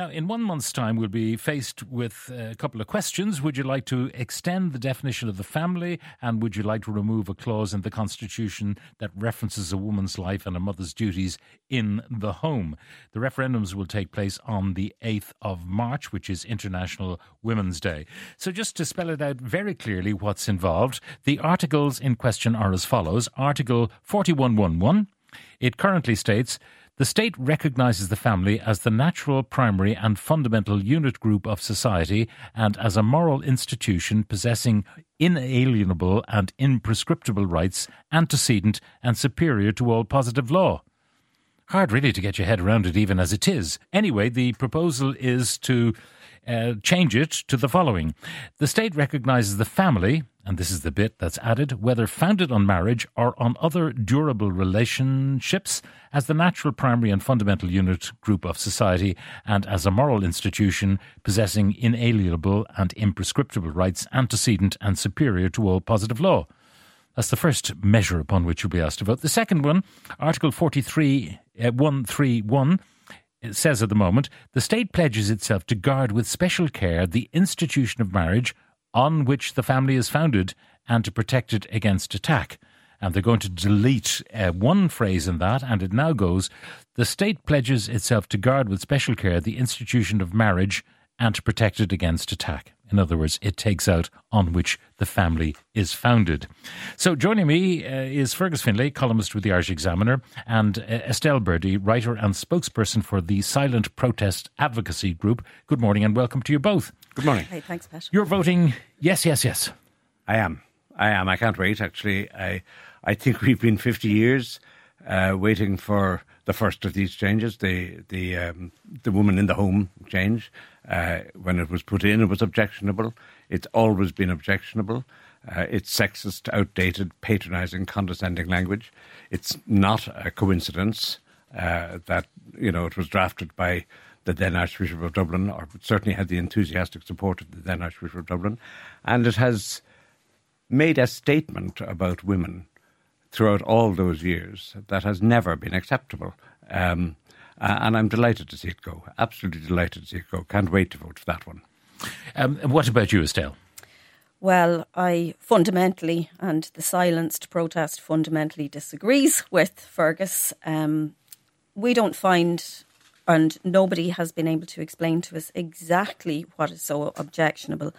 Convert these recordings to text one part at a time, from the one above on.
Now, in one month's time, we'll be faced with a couple of questions. Would you like to extend the definition of the family? And would you like to remove a clause in the Constitution that references a woman's life and a mother's duties in the home? The referendums will take place on the 8th of March, which is International Women's Day. So, just to spell it out very clearly what's involved, the articles in question are as follows Article 4111. It currently states the state recognizes the family as the natural, primary, and fundamental unit group of society and as a moral institution possessing inalienable and imprescriptible rights, antecedent and superior to all positive law. Hard really to get your head around it, even as it is. Anyway, the proposal is to uh, change it to the following The state recognizes the family, and this is the bit that's added, whether founded on marriage or on other durable relationships, as the natural, primary, and fundamental unit group of society, and as a moral institution possessing inalienable and imprescriptible rights antecedent and superior to all positive law. That's the first measure upon which you'll be asked to vote. The second one, Article 43, uh, 131 it says at the moment the state pledges itself to guard with special care the institution of marriage on which the family is founded and to protect it against attack. And they're going to delete uh, one phrase in that, and it now goes the state pledges itself to guard with special care the institution of marriage and to protect it against attack. In other words, it takes out on which the family is founded. So joining me uh, is Fergus Finlay, columnist with the Irish Examiner, and uh, Estelle Birdy, writer and spokesperson for the Silent Protest Advocacy Group. Good morning and welcome to you both. Good morning. Hey, thanks, Pat. You're voting yes, yes, yes. I am. I am. I can't wait. Actually, I I think we've been 50 years uh, waiting for the first of these changes, the the um, the woman in the home change. Uh, when it was put in, it was objectionable. It's always been objectionable. Uh, it's sexist, outdated, patronising, condescending language. It's not a coincidence uh, that you know it was drafted by the then Archbishop of Dublin, or certainly had the enthusiastic support of the then Archbishop of Dublin, and it has made a statement about women throughout all those years that has never been acceptable. Um, and I'm delighted to see it go. Absolutely delighted to see it go. Can't wait to vote for that one. Um, what about you, Estelle? Well, I fundamentally, and the silenced protest fundamentally disagrees with Fergus. Um, we don't find, and nobody has been able to explain to us exactly what is so objectionable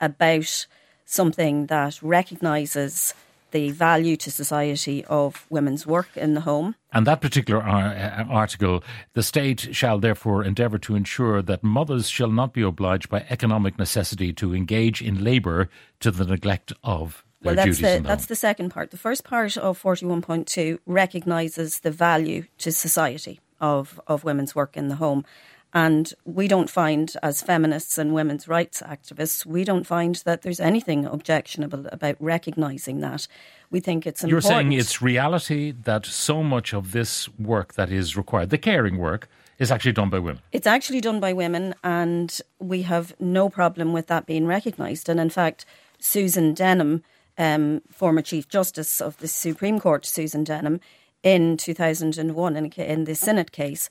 about something that recognises the value to society of women's work in the home. And that particular uh, article, the state shall therefore endeavour to ensure that mothers shall not be obliged by economic necessity to engage in labour to the neglect of their well, that's the the that's home. the second part. The first part of forty one point two recognises the value to society of of women's work in the home. And we don't find, as feminists and women's rights activists, we don't find that there's anything objectionable about recognising that. We think it's important. You're saying it's reality that so much of this work that is required, the caring work, is actually done by women. It's actually done by women, and we have no problem with that being recognised. And in fact, Susan Denham, um, former Chief Justice of the Supreme Court, Susan Denham, in 2001 in, in the Sinnott case,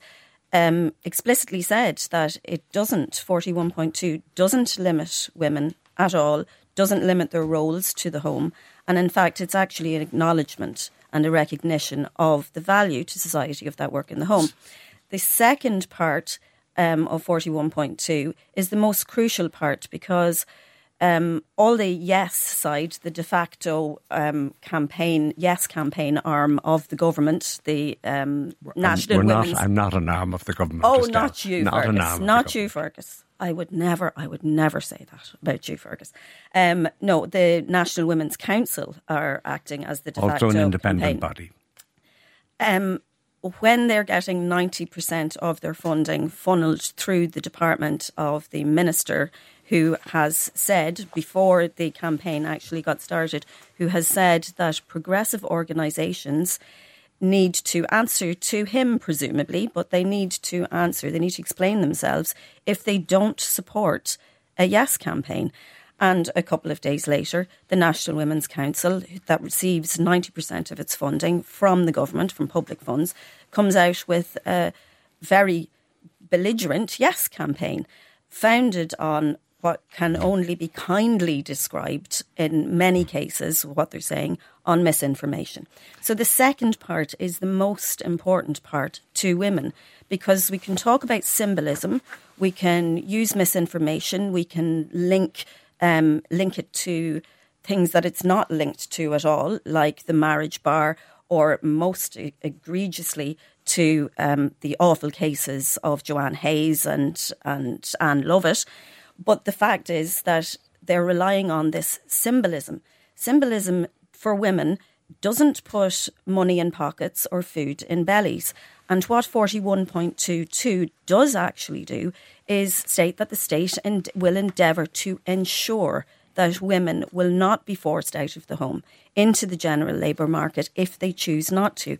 um, explicitly said that it doesn't, 41.2, doesn't limit women at all, doesn't limit their roles to the home. And in fact, it's actually an acknowledgement and a recognition of the value to society of that work in the home. The second part um, of 41.2 is the most crucial part because um, all the yes side, the de facto um, campaign, yes campaign arm of the government, the um, National We're Women's. not, I'm not an arm of the government. oh, not you, Not Fergus. an arm. not you. Fergus. I would never, I would never say that about you, Fergus. Um, no, the National Women's Council are acting as the de facto Also an independent campaign. body. um, when they're getting 90% of their funding funneled through the department of the minister, who has said before the campaign actually got started, who has said that progressive organisations need to answer to him, presumably, but they need to answer, they need to explain themselves if they don't support a yes campaign. And a couple of days later, the National Women's Council, that receives 90% of its funding from the government, from public funds, comes out with a very belligerent yes campaign founded on what can only be kindly described in many cases, what they're saying, on misinformation. So the second part is the most important part to women because we can talk about symbolism, we can use misinformation, we can link um, link it to things that it's not linked to at all, like the marriage bar, or most egregiously to um, the awful cases of Joanne Hayes and and Ann Lovett. But the fact is that they're relying on this symbolism. Symbolism for women doesn't put money in pockets or food in bellies. And what 41.22 does actually do is state that the state will endeavour to ensure that women will not be forced out of the home into the general labour market if they choose not to.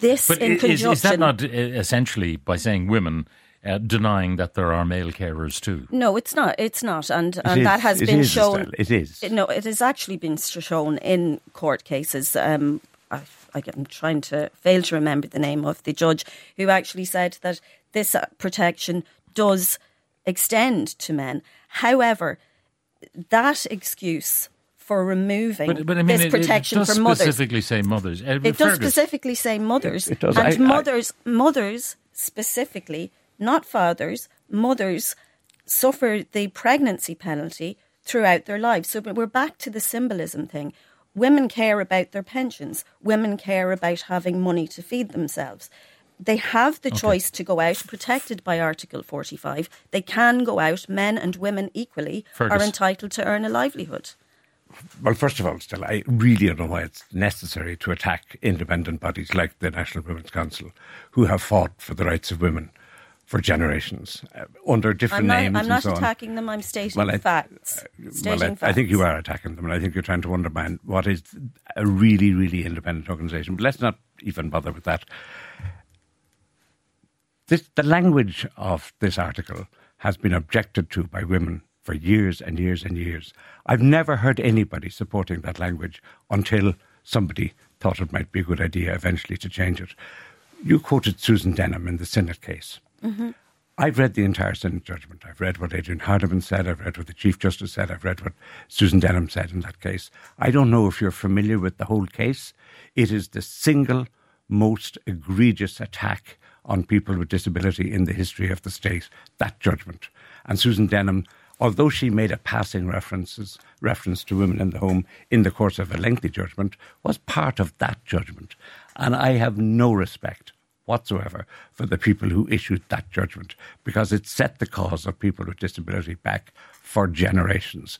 This but in is, conjunction. is that not uh, essentially by saying women uh, denying that there are male carers too? No, it's not. It's not, and and is. that has been shown. Estelle. It is. No, it has actually been shown in court cases. Um, I, I'm trying to fail to remember the name of the judge who actually said that this uh, protection does extend to men. However, that excuse for removing But, but I mean, this it- protection it, does for mothers specifically say mothers. Uh, it does specifically say mothers, It- it does. and I- I- mothers, mothers specifically, not fathers. Mothers suffer the pregnancy penalty throughout their lives. So we're back to the symbolism thing. Women care about their pensions. Women care about having money to feed themselves. They have the choice to go out, protected by Article 45. They can go out. Men and women equally Fergus. are entitled to earn a livelihood. Well, first of all, still, I really don't know why it's necessary to attack independent bodies like the National Women's Council, who have fought for the rights of women for generations uh, under different not, names I'm and not so on. attacking them. I'm stating Well, I- facts. Stating I, I facts. think you are attacking them, and I think you're trying to undermine what is a really, really independent organisation. But let's not even bother with that. This, the language of this article has been objected to by women for years and years and years. I've never heard anybody supporting that language until somebody thought it might be a good idea eventually to change it. You quoted Susan Denham in the Sinnott case. Mm-hmm. I've read the entire Sinnott judgment. I've read what Adrian Hardiman said. I've read what the Chief Justice said. I've read what Susan Denham said in that case. I don't know if you're familiar with the whole case. It is the single most egregious attack on people with disability in the history of the state, that judgment. And Susan Denham, although she made a passing references, reference to women in the home in the course of a lengthy judgment, was part of that judgment. And I have no respect whatsoever for the people who issued that judgment because it set the cause of people with disability back for generations.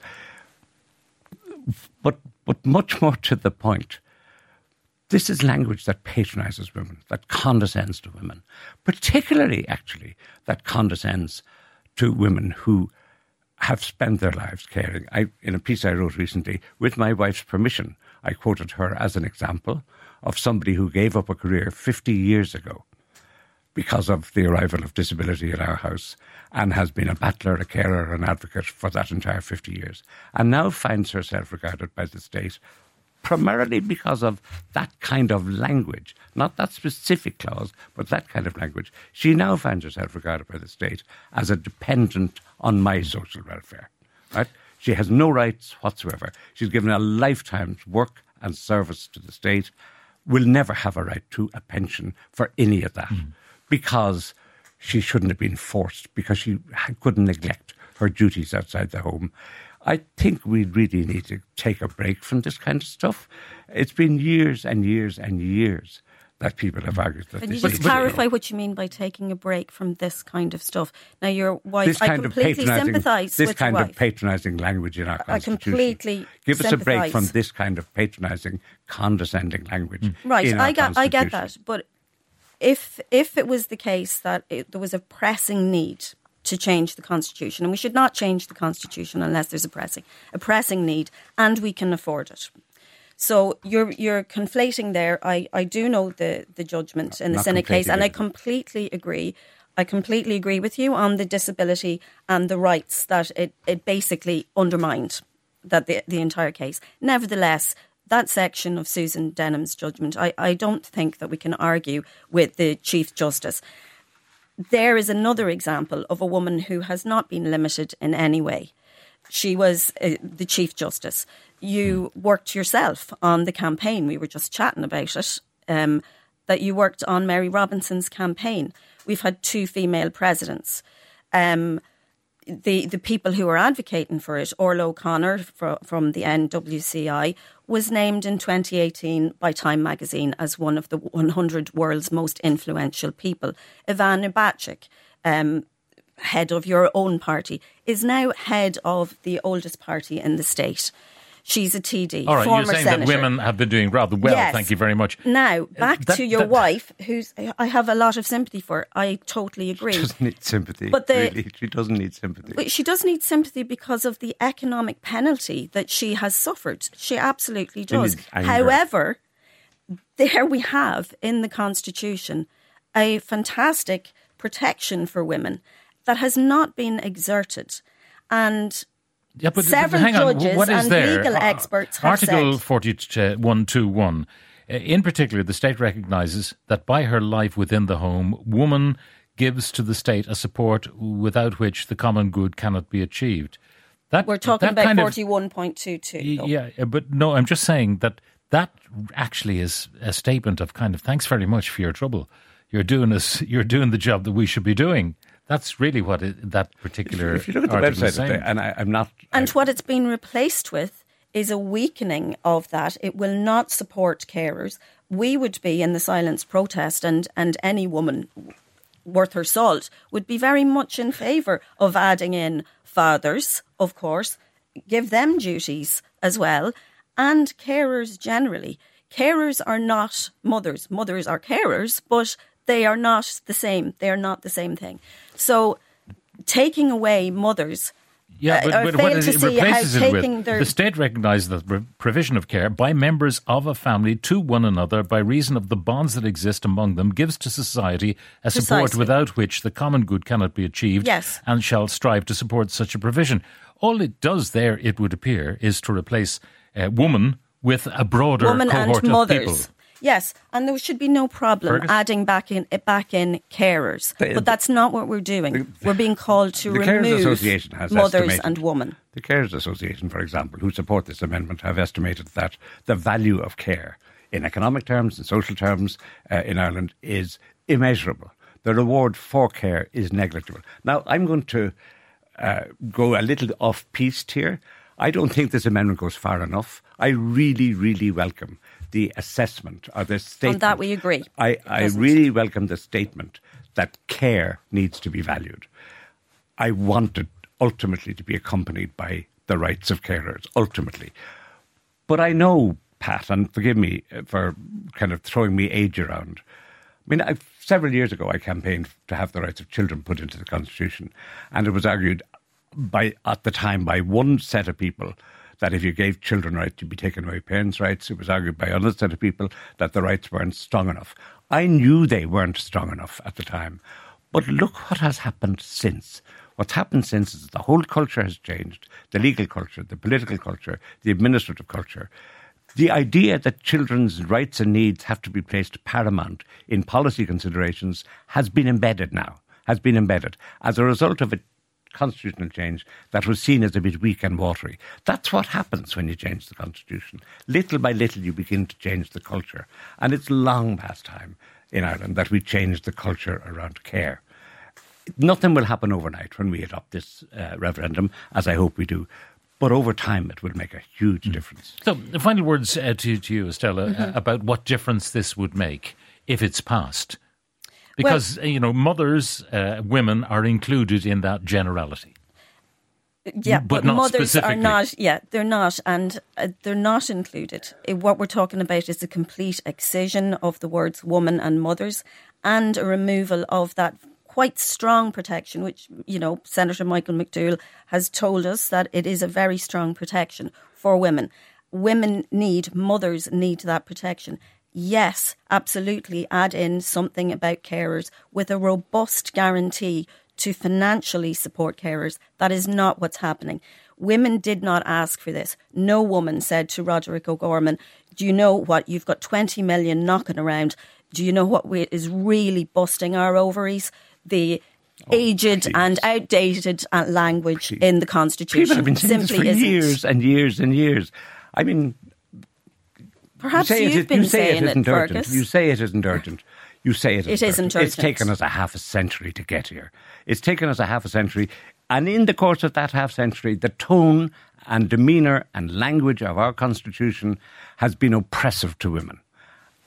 But, but much more to the point, this is language that patronizes women, that condescends to women, particularly, actually, that condescends to women who have spent their lives caring. I, in a piece I wrote recently, with my wife's permission, I quoted her as an example of somebody who gave up a career 50 years ago because of the arrival of disability in our house and has been a battler, a carer, an advocate for that entire 50 years, and now finds herself regarded by the state primarily because of that kind of language, not that specific clause, but that kind of language. She now finds herself regarded by the state as a dependent on my social welfare. Right? She has no rights whatsoever. She's given a lifetime's work and service to the state, will never have a right to a pension for any of that hmm. because she shouldn't have been forced, because she couldn't neglect her duties outside the home. I think we really need to take a break from this kind of stuff. It's been years and years and years that people have argued that Can you just clarify what you mean by taking a break from this kind of stuff? Now, your wife, this I kind completely sympathise this with kind your of patronising language in our I constitution. completely give us a break from this kind of patronising, condescending language. Mm. Right, in our I get, I get that. But if if it was the case that it, there was a pressing need to change the constitution, and we should not change the constitution unless there's a pressing a pressing need, and we can afford it. So you're you're conflating there. I, I do know the, the judgment in the Not Sinnott case, and I completely agree. I completely agree with you on the disability and the rights that it, it basically undermined that the, the entire case. Nevertheless, that section of Susan Denham's judgment, I, I don't think that we can argue with the Chief Justice. There is another example of a woman who has not been limited in any way. She was uh, the Chief Justice. You worked yourself on the campaign. We were just chatting about it. Um, that you worked on Mary Robinson's campaign. We've had two female presidents. Um, the the people who are advocating for it, Orla O'Connor from, from the NWCI, was named in 2018 by Time magazine as one of the 100 world's most influential people. Ivana Bacik, um, head of your own party, is now head of the oldest party in the state. She's a TD. All right, former you're saying senator. that women have been doing rather well. Yes. Thank you very much. Now, uh, back that- to your that- wife, who's I have a lot of sympathy for. I totally agree. She doesn't need sympathy. But the- really. She doesn't need sympathy. But she does need sympathy because of the economic penalty that she has suffered. She absolutely does. However, there we have in the Constitution a fantastic protection for women that has not been exerted. And Yeah, but, Several but on. judges is and there? legal experts have Article said- 4121. uh, In particular, the state recognises that by her life within the home, woman gives to the state a support without which the common good cannot be achieved. That, we're talking that about 41.22. yeah, uh, but no, I'm just saying that that actually is a statement of kind of thanks very much for your trouble. You're doing us. You're doing the job that we should be doing. That's really what it, that particular if you look at the website, saying. and I, I'm not. And I, what it's been replaced with is a weakening of that. It will not support carers. We would be in the silence protest, and, and any woman worth her salt would be very much in favour of adding in fathers, of course, give them duties as well, and carers generally. Carers are not mothers. Mothers are carers, but they are not the same. They are not the same thing. So taking away mothers Yeah, uh, but, I but what to it replaces it taking with, their- the state recognises the provision of care by members of a family to one another by reason of the bonds that exist among them gives to society a support without which the common good cannot be achieved Yes. and shall strive to support such a provision. All it does there, it would appear, is to replace uh, woman with a broader women cohort and of people. Yes, and there should be no problem Fergus? adding back in eh, back in carers. The- but that's not what we're doing. we're being called to the remove Association has mothers and women. The Carers Association, for example, who support this amendment, have estimated that the value of care in economic terms, and social terms, uh, in Ireland is immeasurable. The reward for care is negligible. Now, I'm going to uh, go a little off piste here. I don't think this amendment goes far enough. I really, really welcome the assessment or the statement. On that we agree. I, I really welcome the statement that care needs to be valued. I want it ultimately to be accompanied by the rights of carers, ultimately. But I know, Pat, and forgive me uh, for kind of throwing me age around. I mean, I, several years ago, I campaigned to have the rights of children put into the Constitution, and it was argued by at the time by one set of people that if you gave children rights, you'd be taking away parents' rights. It was argued by another set of people that the rights weren't strong enough. I knew they weren't strong enough at the time, but look what has happened since. What's happened since is the whole culture has changed the legal culture, the political culture, the administrative culture. The idea that children's rights and needs have to be placed paramount in policy considerations has been embedded now, has been embedded as a result of a constitutional change that was seen as a bit weak and watery. That's what happens when you change the constitution. Little by little, you begin to change the culture. And it's long past time in Ireland that we change the culture around care. Nothing will happen overnight when we adopt this uh, referendum, as I hope we do. But over time, it will make a huge difference. So, the final words uh, to, to you, Estella, Mm-hmm. uh, about what difference this would make if it's passed. Because, uh, you know, mothers, uh, women are included in that generality. Yeah, but but, not mothers are not. Yeah, they're not, and uh, they're not included. Uh, What we're talking about is a complete excision of the words "woman" and "mothers," and a removal of that quite strong protection, which you know Senator Michael McDowell has told us that it is a very strong protection for women. Women need, mothers need that protection. Yes, absolutely add in something about carers with a robust guarantee to financially support carers. That is not what's happening. Women did not ask for this. No woman said to Roderick O'Gorman, Do you know what? You've got 20 million knocking around. Do you know what is really busting our ovaries? The Oh, aged please. and outdated uh, language please. in the Constitution. People have been saying Simply this for isn't. years and years and years. I mean, perhaps you you've been you say saying it isn't it, urgent. You say it isn't urgent. You say it isn't, it isn't urgent. It's taken us a half a century to get here. It's taken us a half a century, and in the course of that half century, the tone and demeanour and language of our constitution has been oppressive to women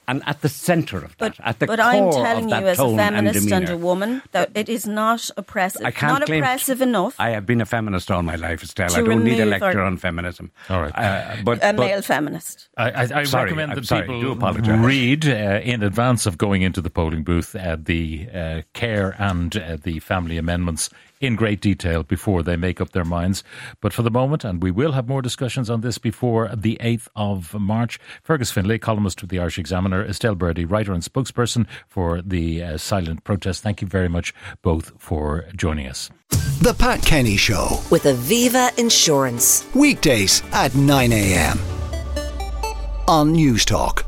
and at the centre of that, but, at the but core I'm telling you, as a feminist and, and, a woman, that it is not oppressive. I can't not claim oppressive enough. I have been a feminist all my life, Estelle. I don't need a lecture on feminism. All right, uh, but a but, male feminist. I, I, I sorry, recommend I'm that sorry, people read uh, in advance of going into the polling booth uh, the uh, care and uh, the family amendments in great detail before they make up their minds. But for the moment, and we will have more discussions on this before the 8th of March, Fergus Finlay, columnist with the Irish Examiner, Estelle Birdy, writer and spokesperson for the uh, silent protest. Thank you very much both for joining us. The Pat Kenny Show with Aviva Insurance. Weekdays at 9 a.m. on Newstalk.